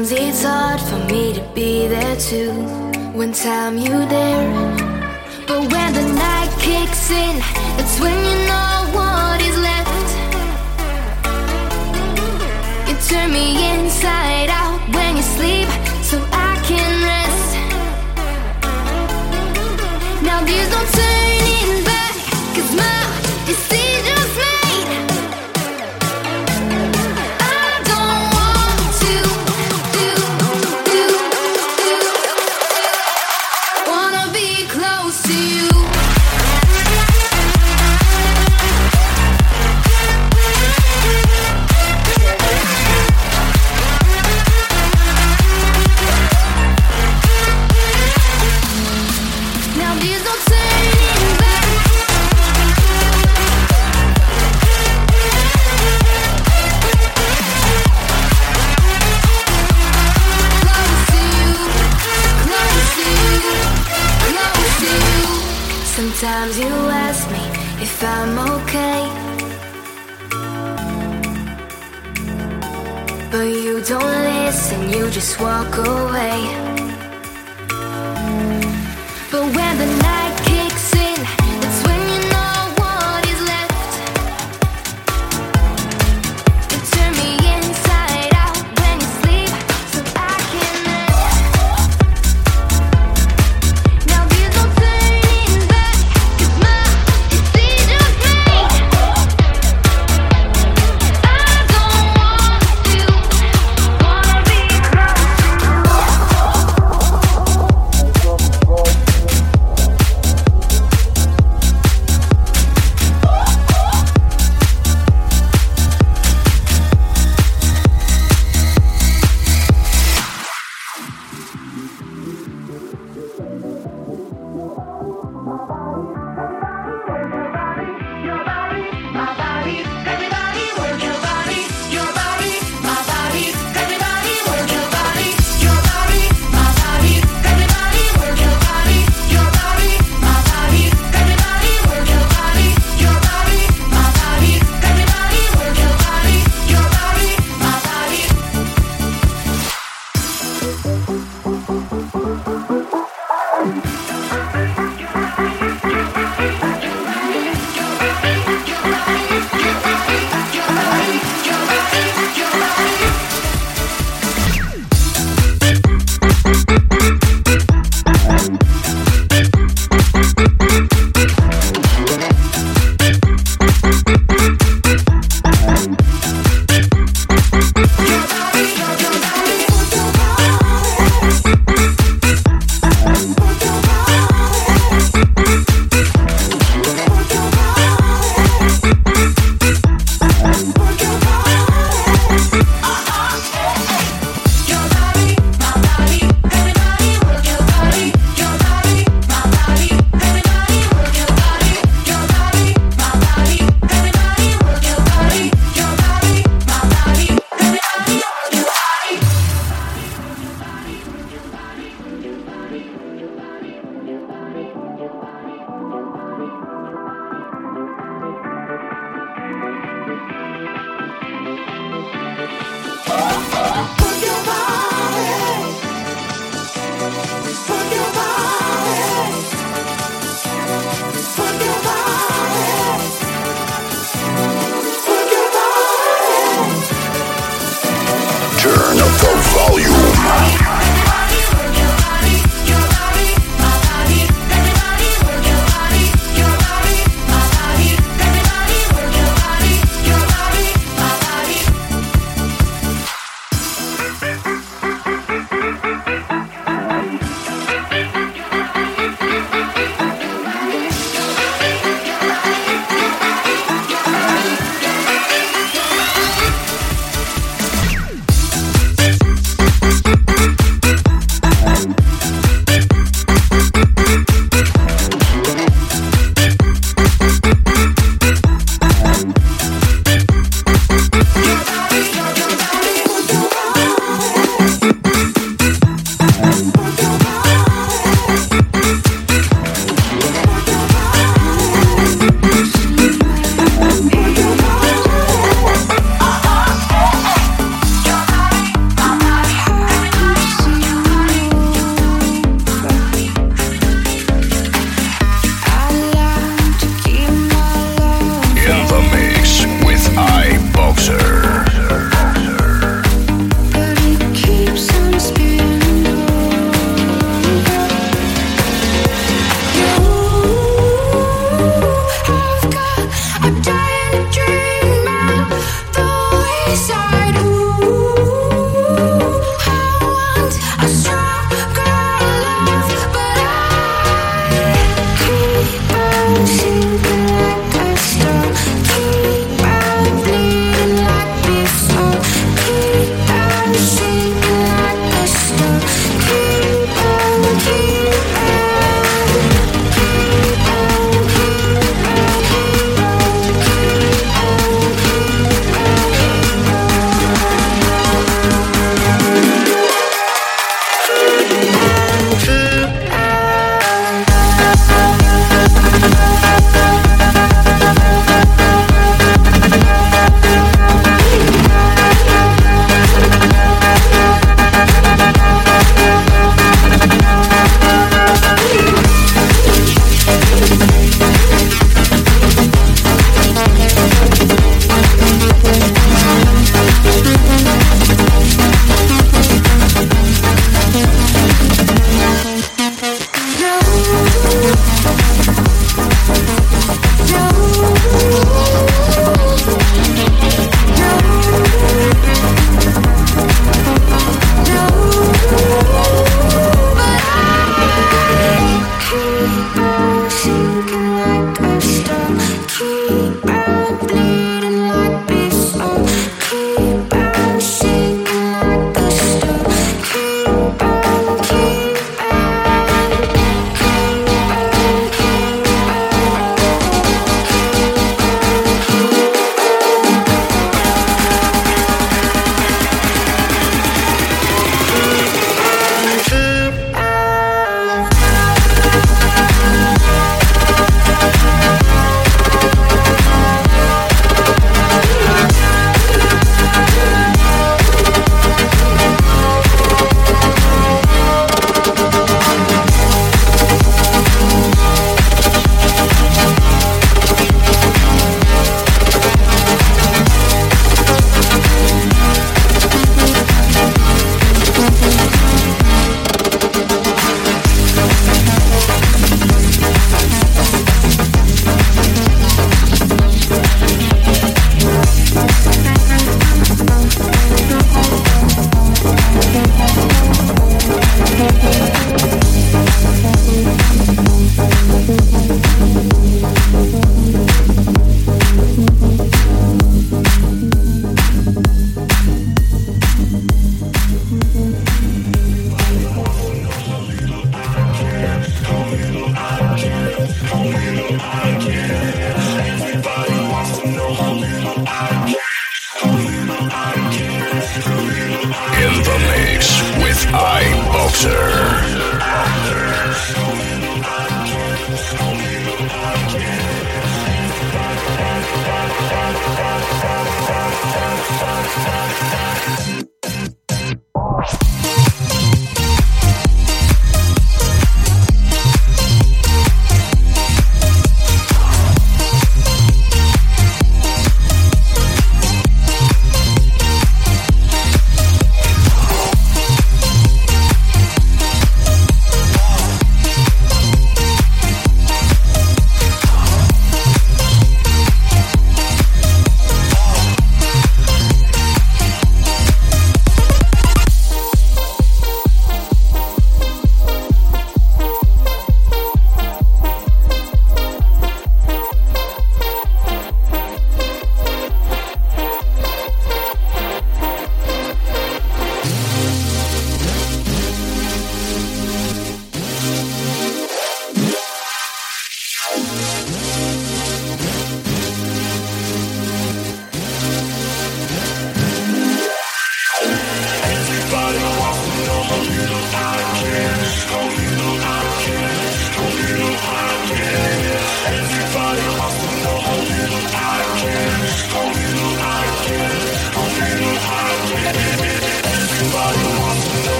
Sometimes it's hard for me to be there too when time you there. But when the night kicks in, it's when you know what is left. You turn me inside out when you sleep, so I can rest. Now these don't turn.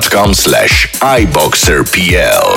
facebook.com slash iboxerpl.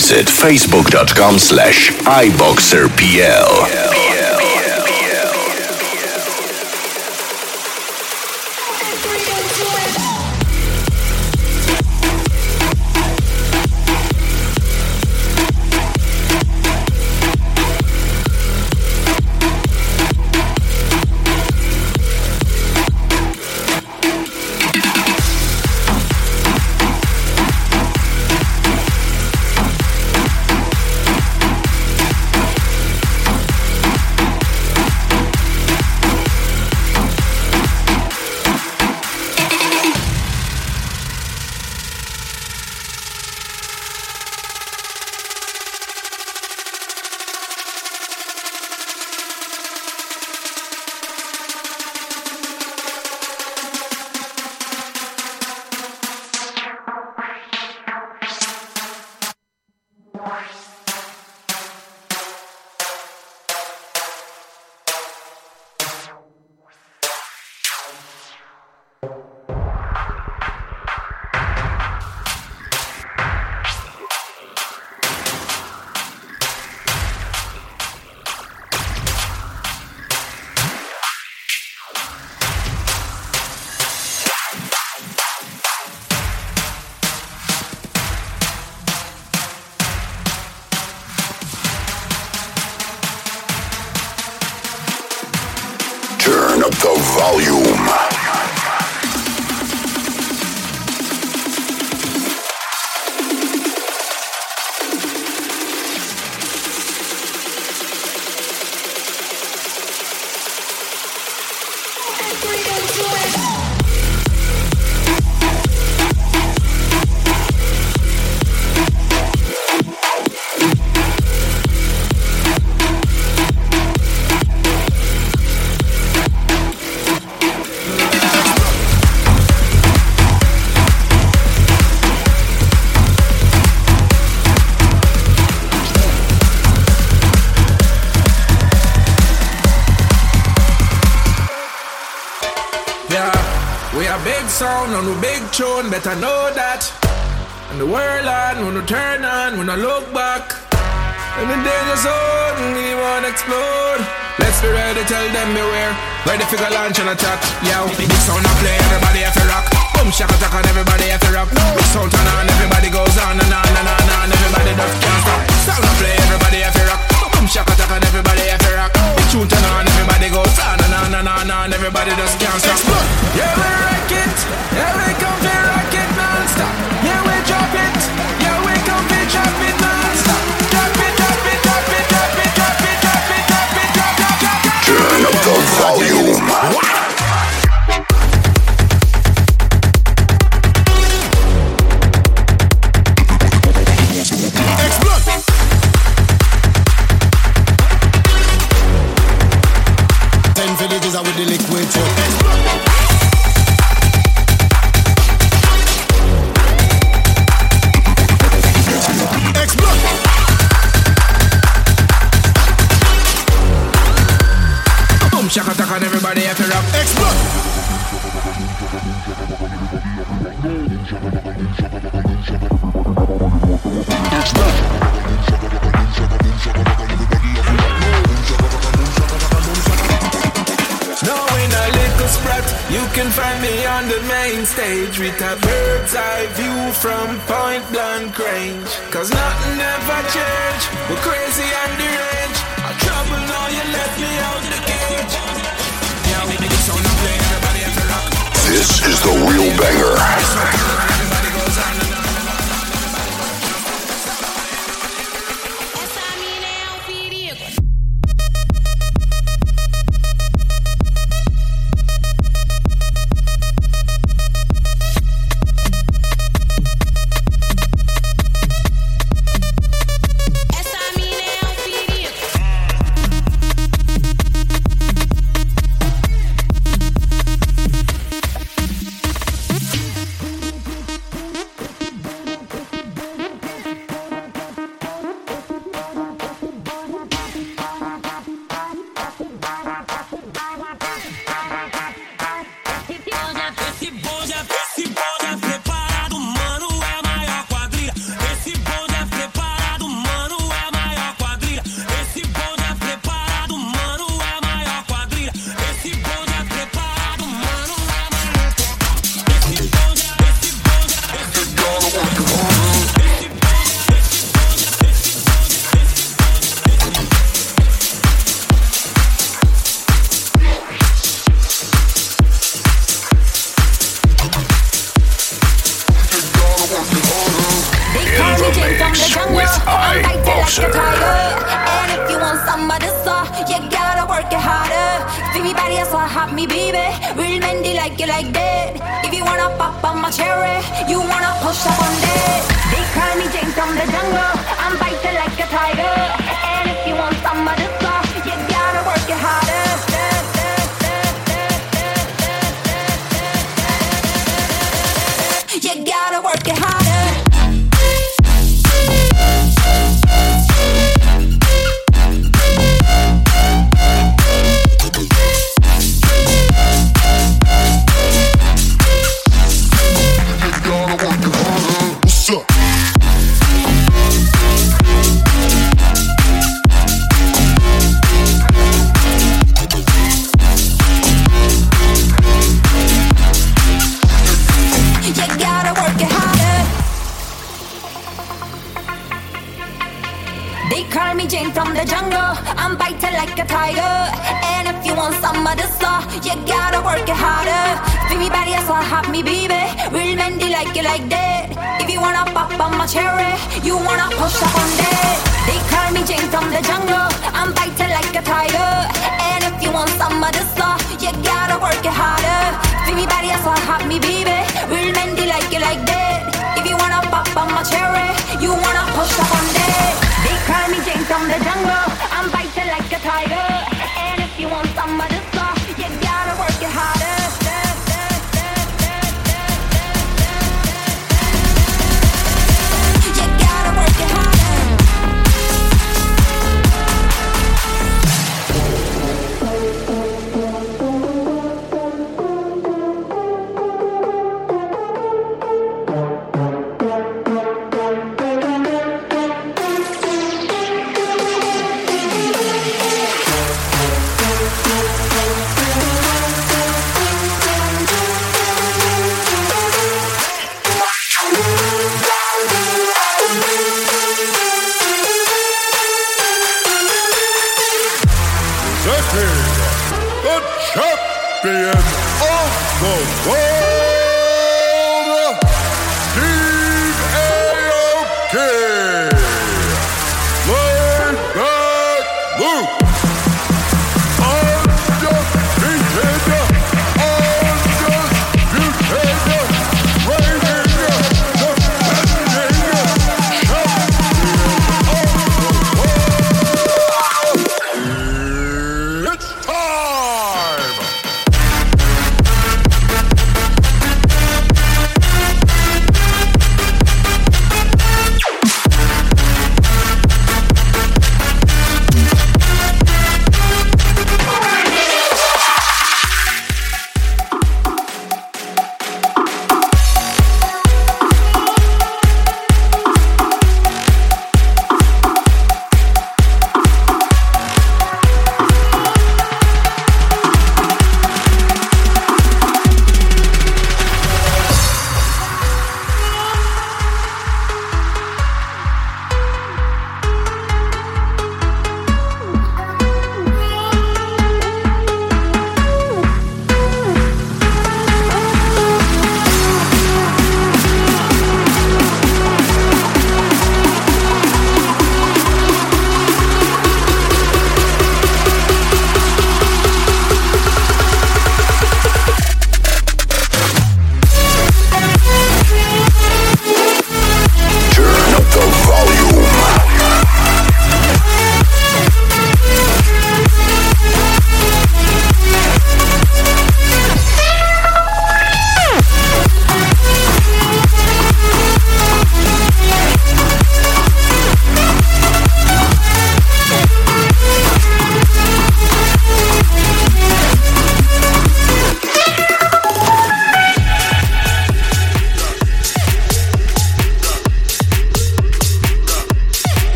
Visit facebook.com slash iboxerpl. Better know that. And the world on, when we turn on, when I look back. And the danger zone, we wanna explode. Let's be ready, tell them beware. Ready for launch and attack. Yo, big sound I play, everybody have to rock. Boom, shaka attack on everybody have to rock. Big sound turn on, everybody goes on and on and on and on. Everybody just can't stop. Sound I play, everybody have to rock. Boom, shaka attack on everybody have to rock. Tune turn on, everybody goes on and on and on and. Everybody just can't stop. Yeah, we rock it. Yeah, we come here stop. Yeah, we drop it. Yeah, we come to drop it me on the main stage with a bird's eye view from point blank range. Cause nothing ever change. We're crazy and deranged. I trouble now you let me out the cage. This is the real banger.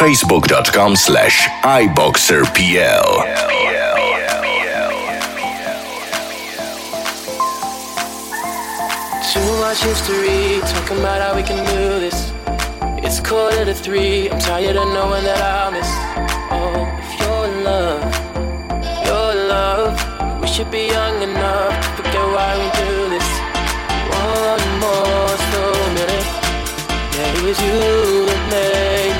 facebook.com slash iboxerpl. Too much history, talking about how we can do this. It's quarter to three, I'm tired of knowing that I'll miss. Oh, if your love, your love, we should be young enough to forget why we do this. One more slow minute, you that made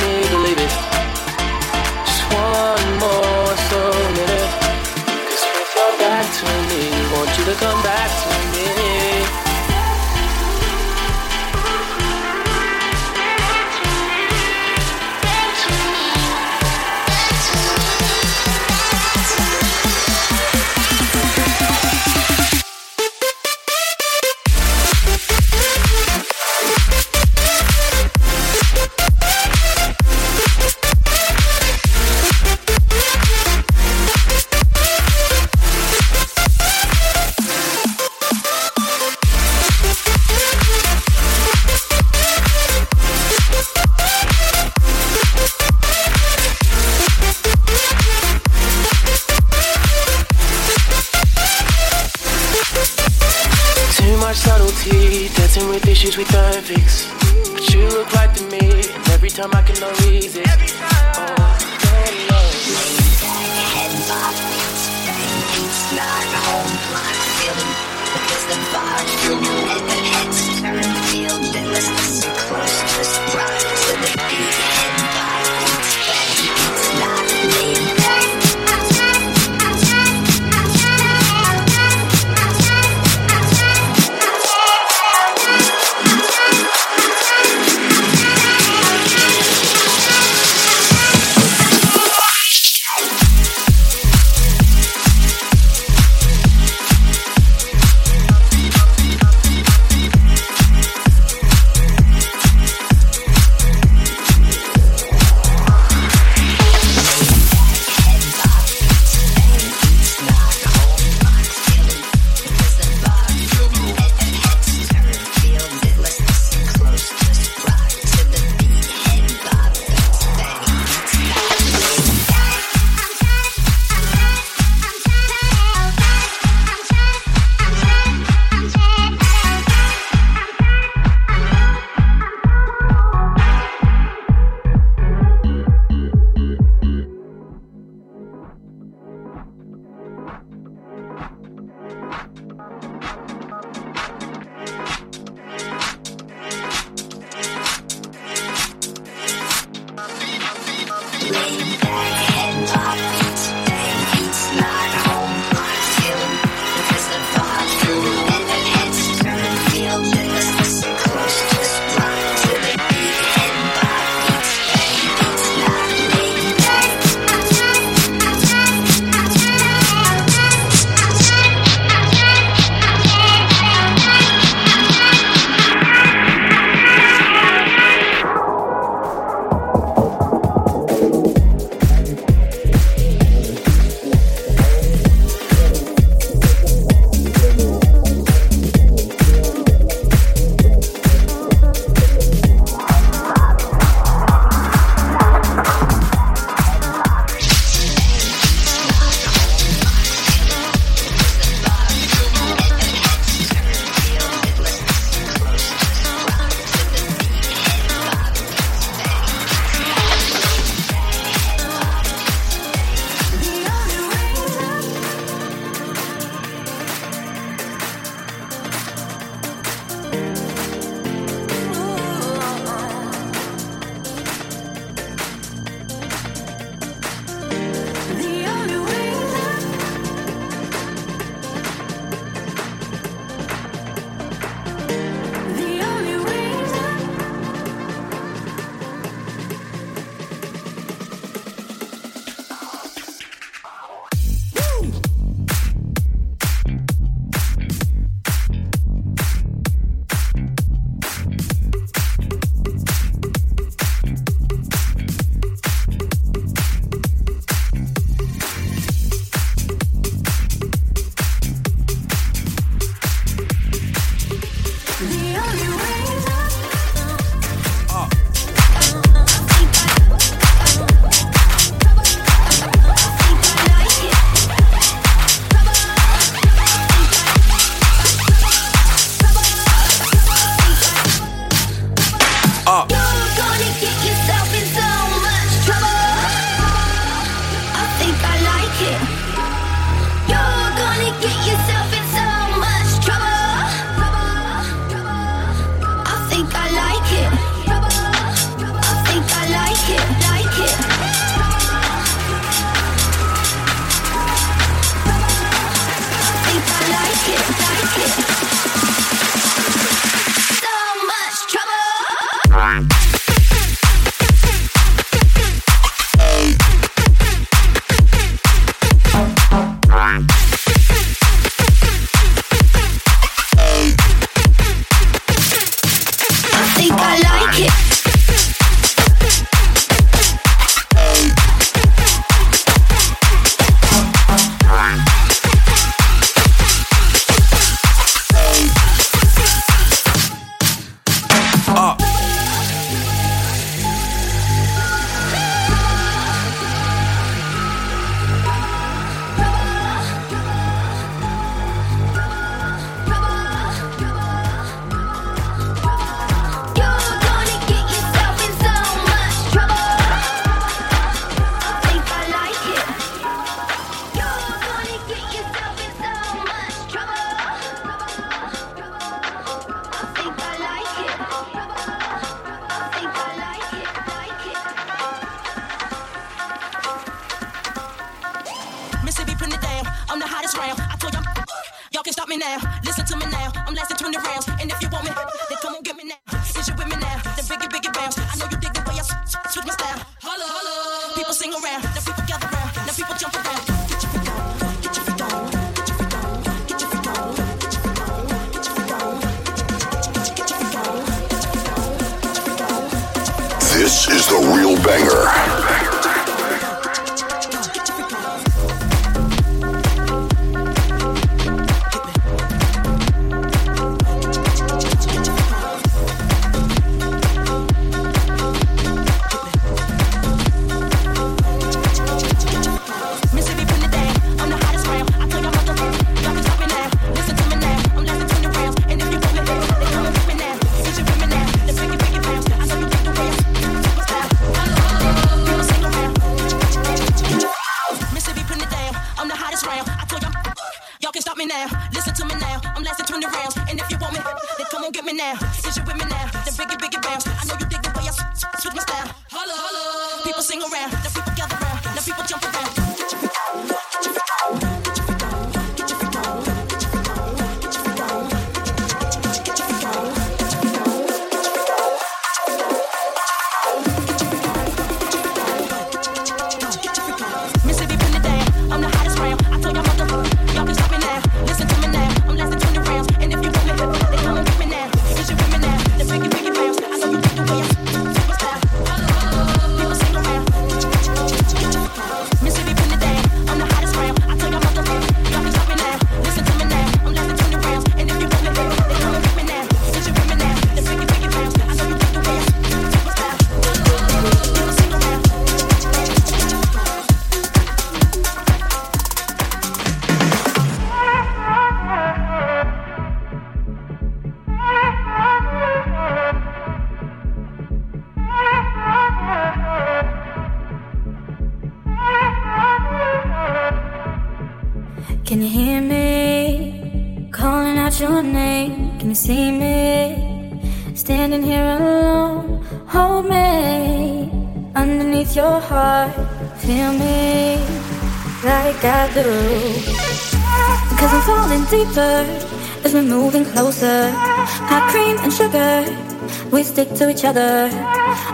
stick to each other.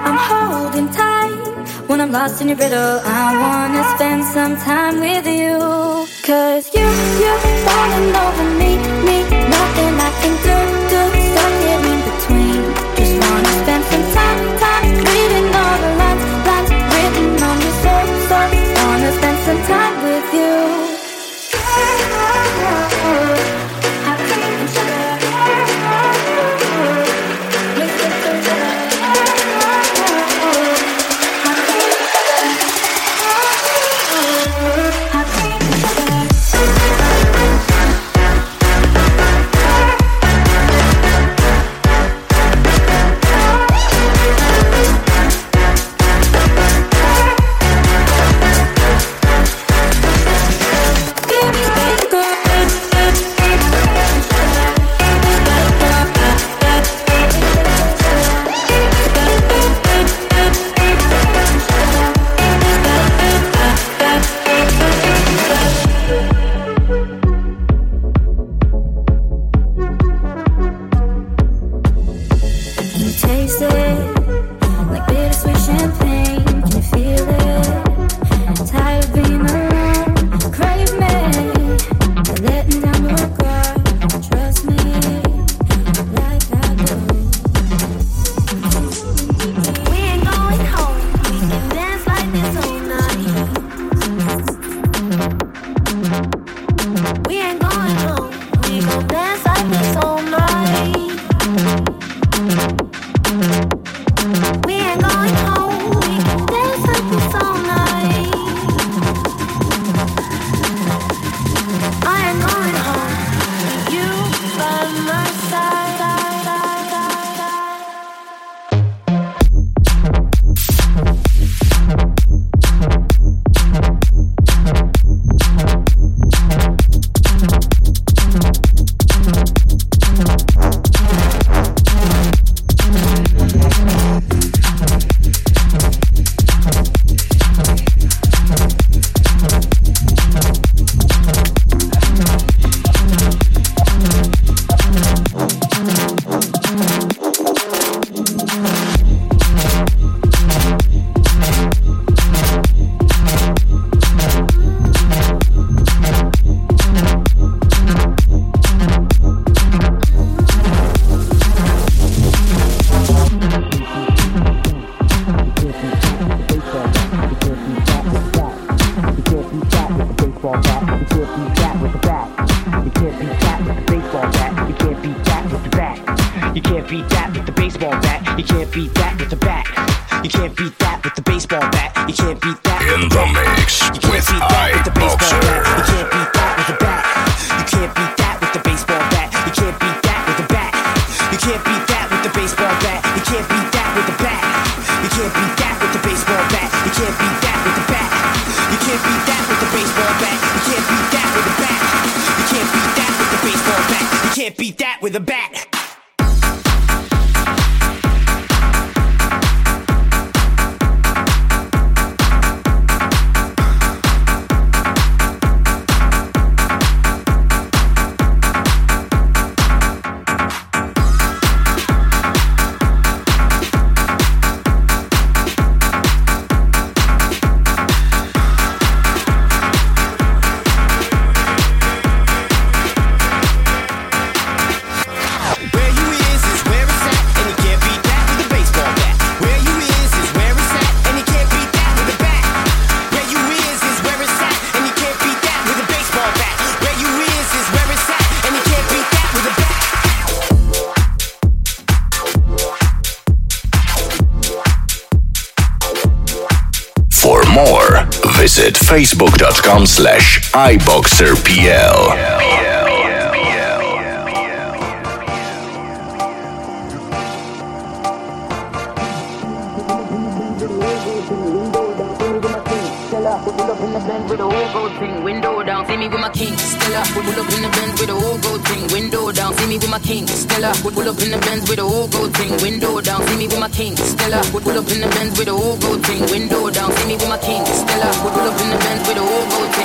I'm holding tight when I'm lost in your riddle. I wanna spend some time with you. Cause you, you're falling over me. facebook.com slash iboxerpl. PL. pull up in the Benz with a old gold thing. Window down, see me with my king. Stella, we pull up in the Benz with a old gold thing. Window down, see me with my king. Stella, pull up in the Benz with a old gold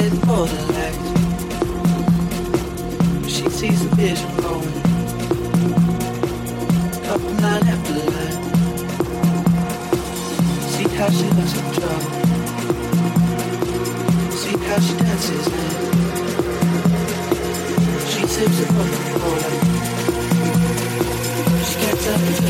head for the light. She sees a vision growing. Up line after line. See how she looks in trouble. See how she dances now. She sips a Coca-Cola. She gets up and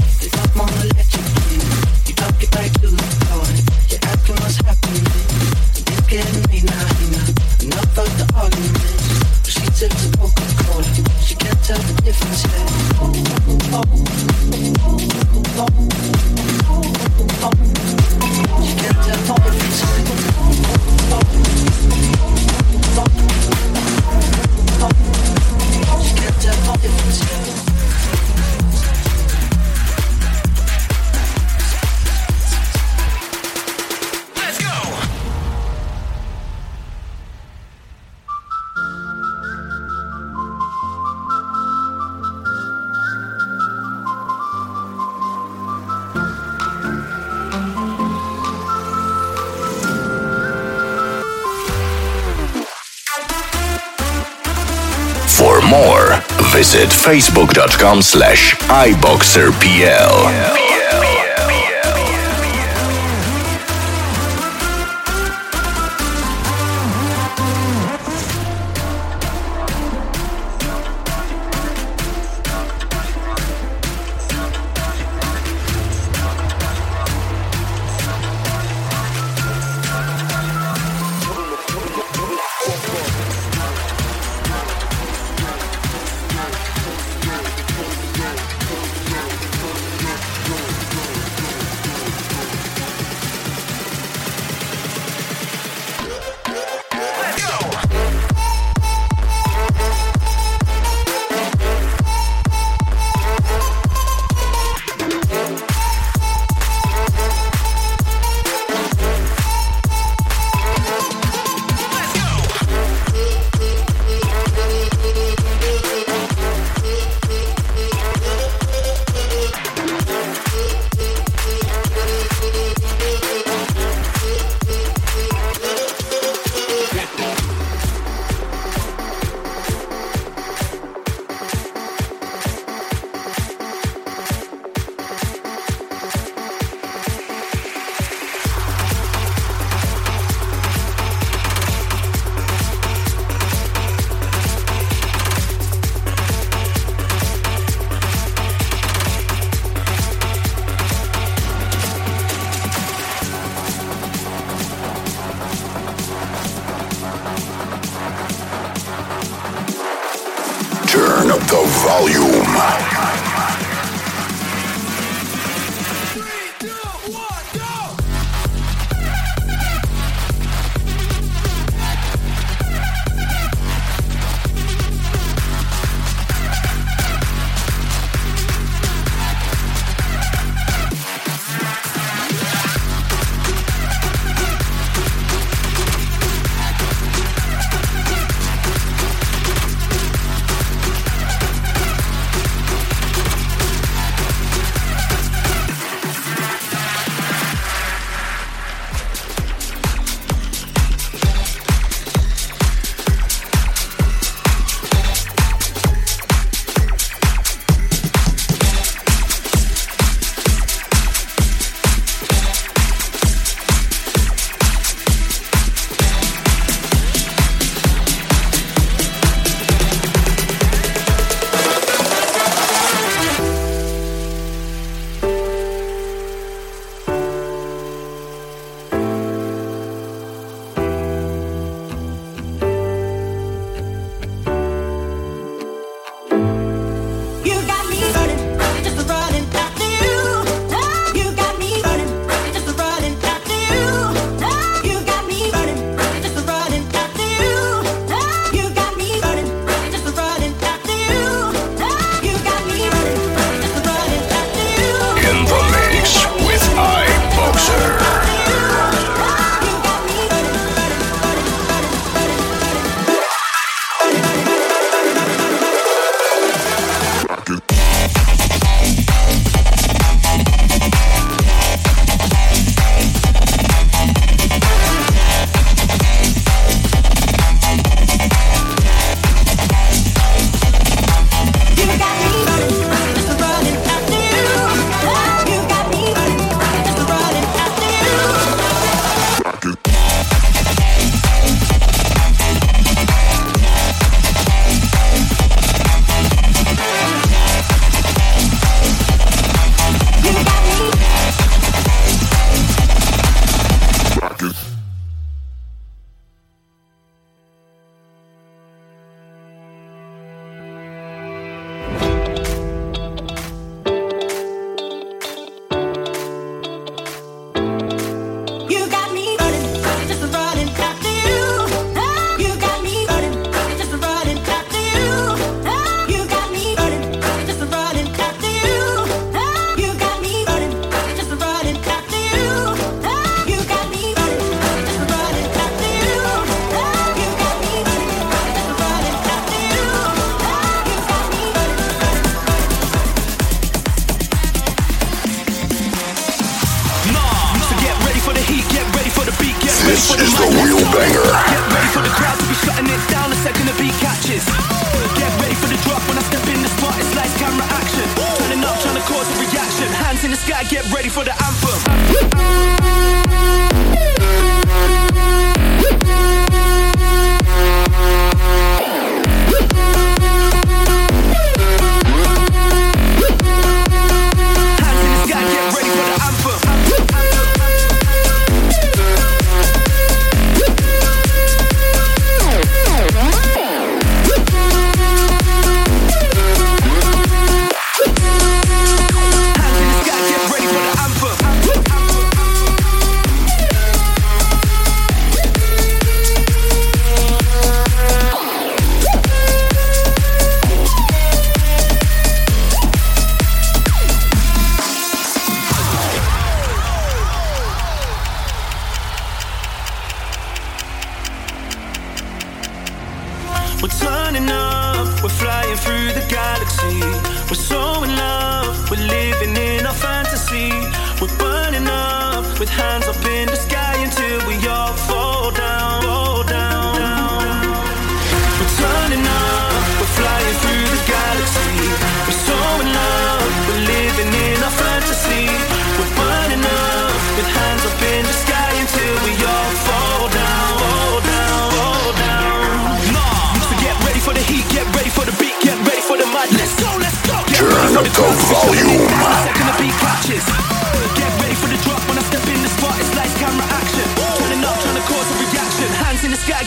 facebook.com slash iboxerpl.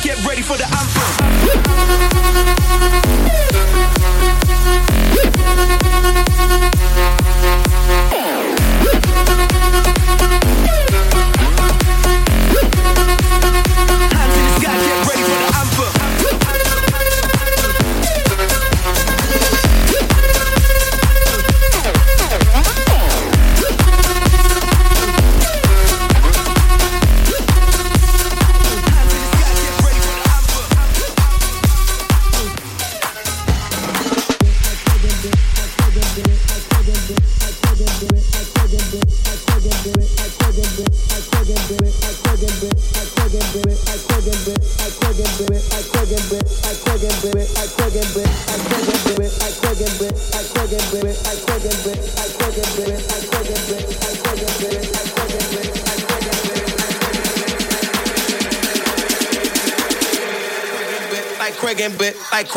Get ready for the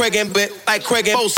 Craig and like Craig and Boast.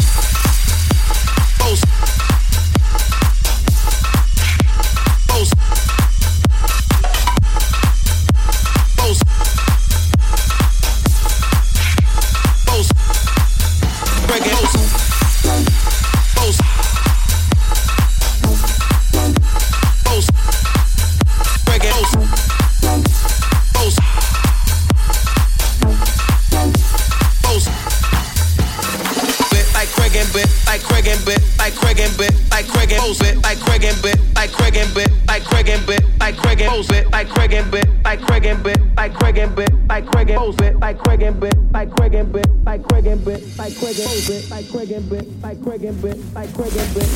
I spread it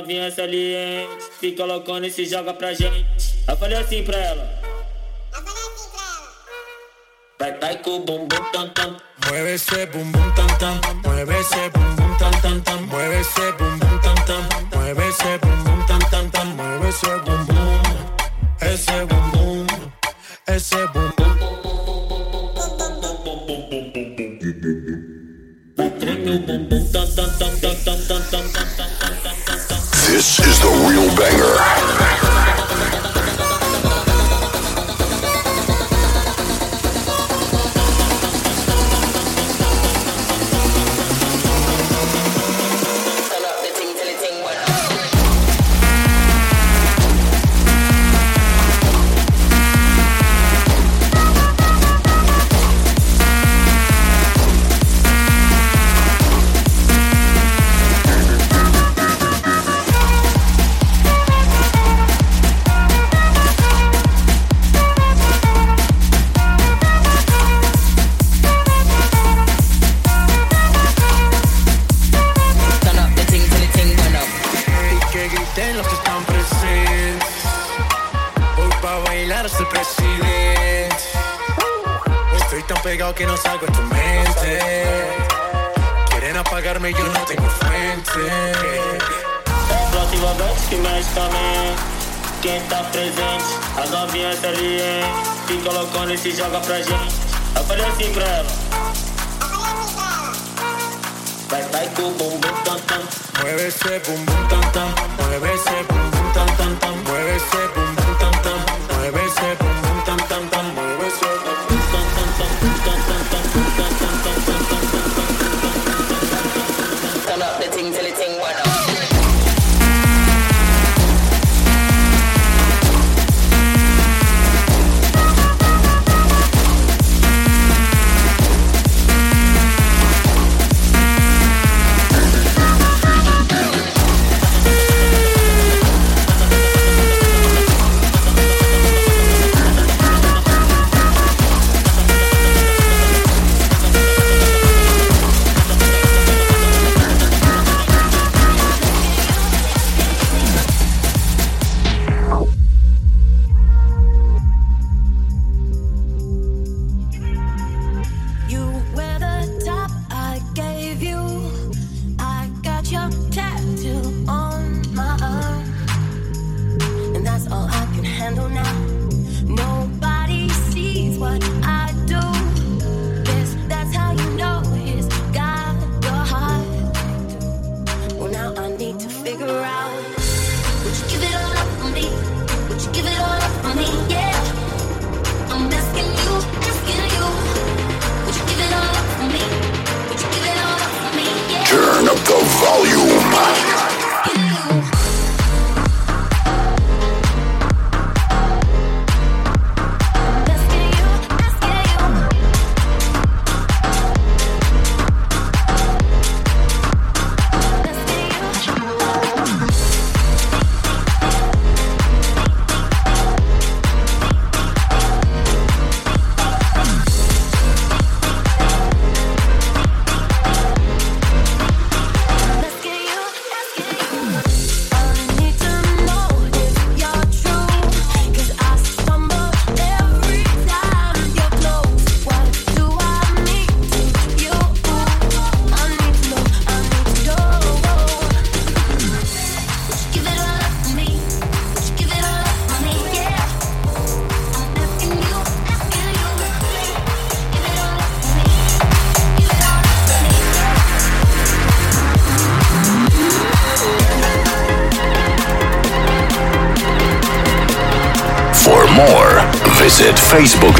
novinha saliente, se colocando e se joga pra gente. Assim Eu falei assim pra ela. Vai, vai com o bumbum tam tam. Mueve esse bumbum tam tam. Mueve esse bumbum tam tam tam. Mueve esse bumbum tam tam. Mueve esse bumbum tam tam tam. Mueve esse bumbum. Esse bumbum. Esse bumbum. Vai treme o bumbum tam tam tam tam tam tam tam. This is the real banger.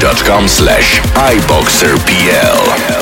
facebook.com slash iboxerpl.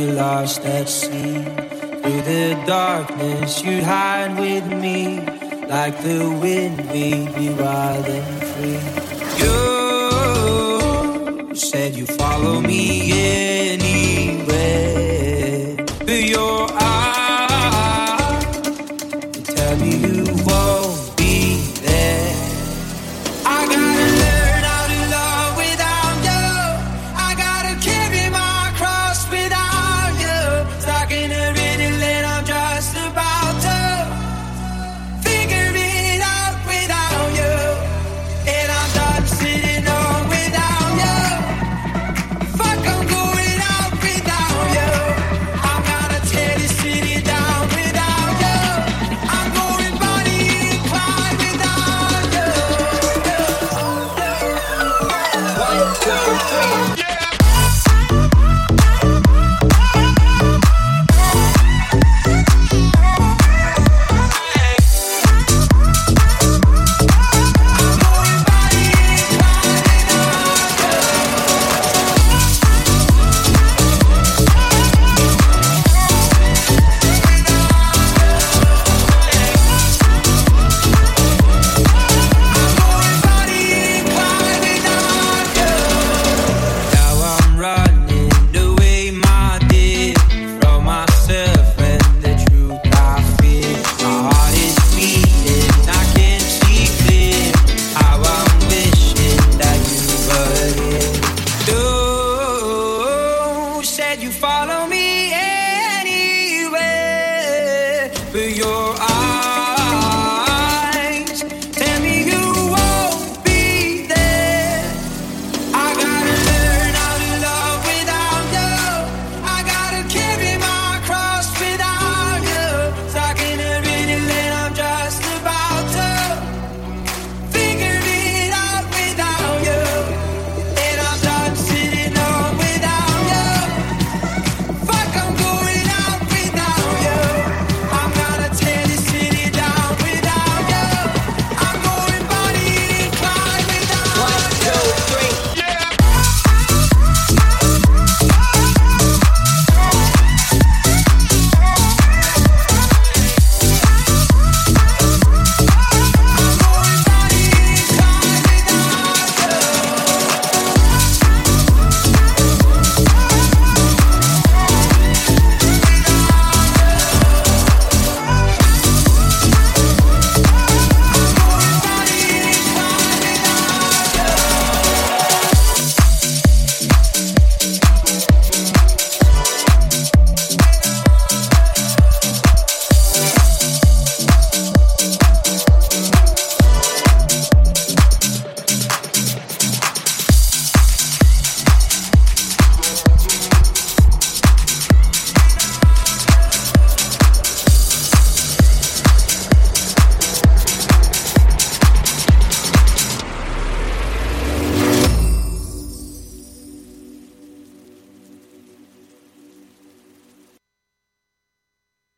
lost at sea. Through the darkness, you'd hide with me. Like the wind, we'd be riding.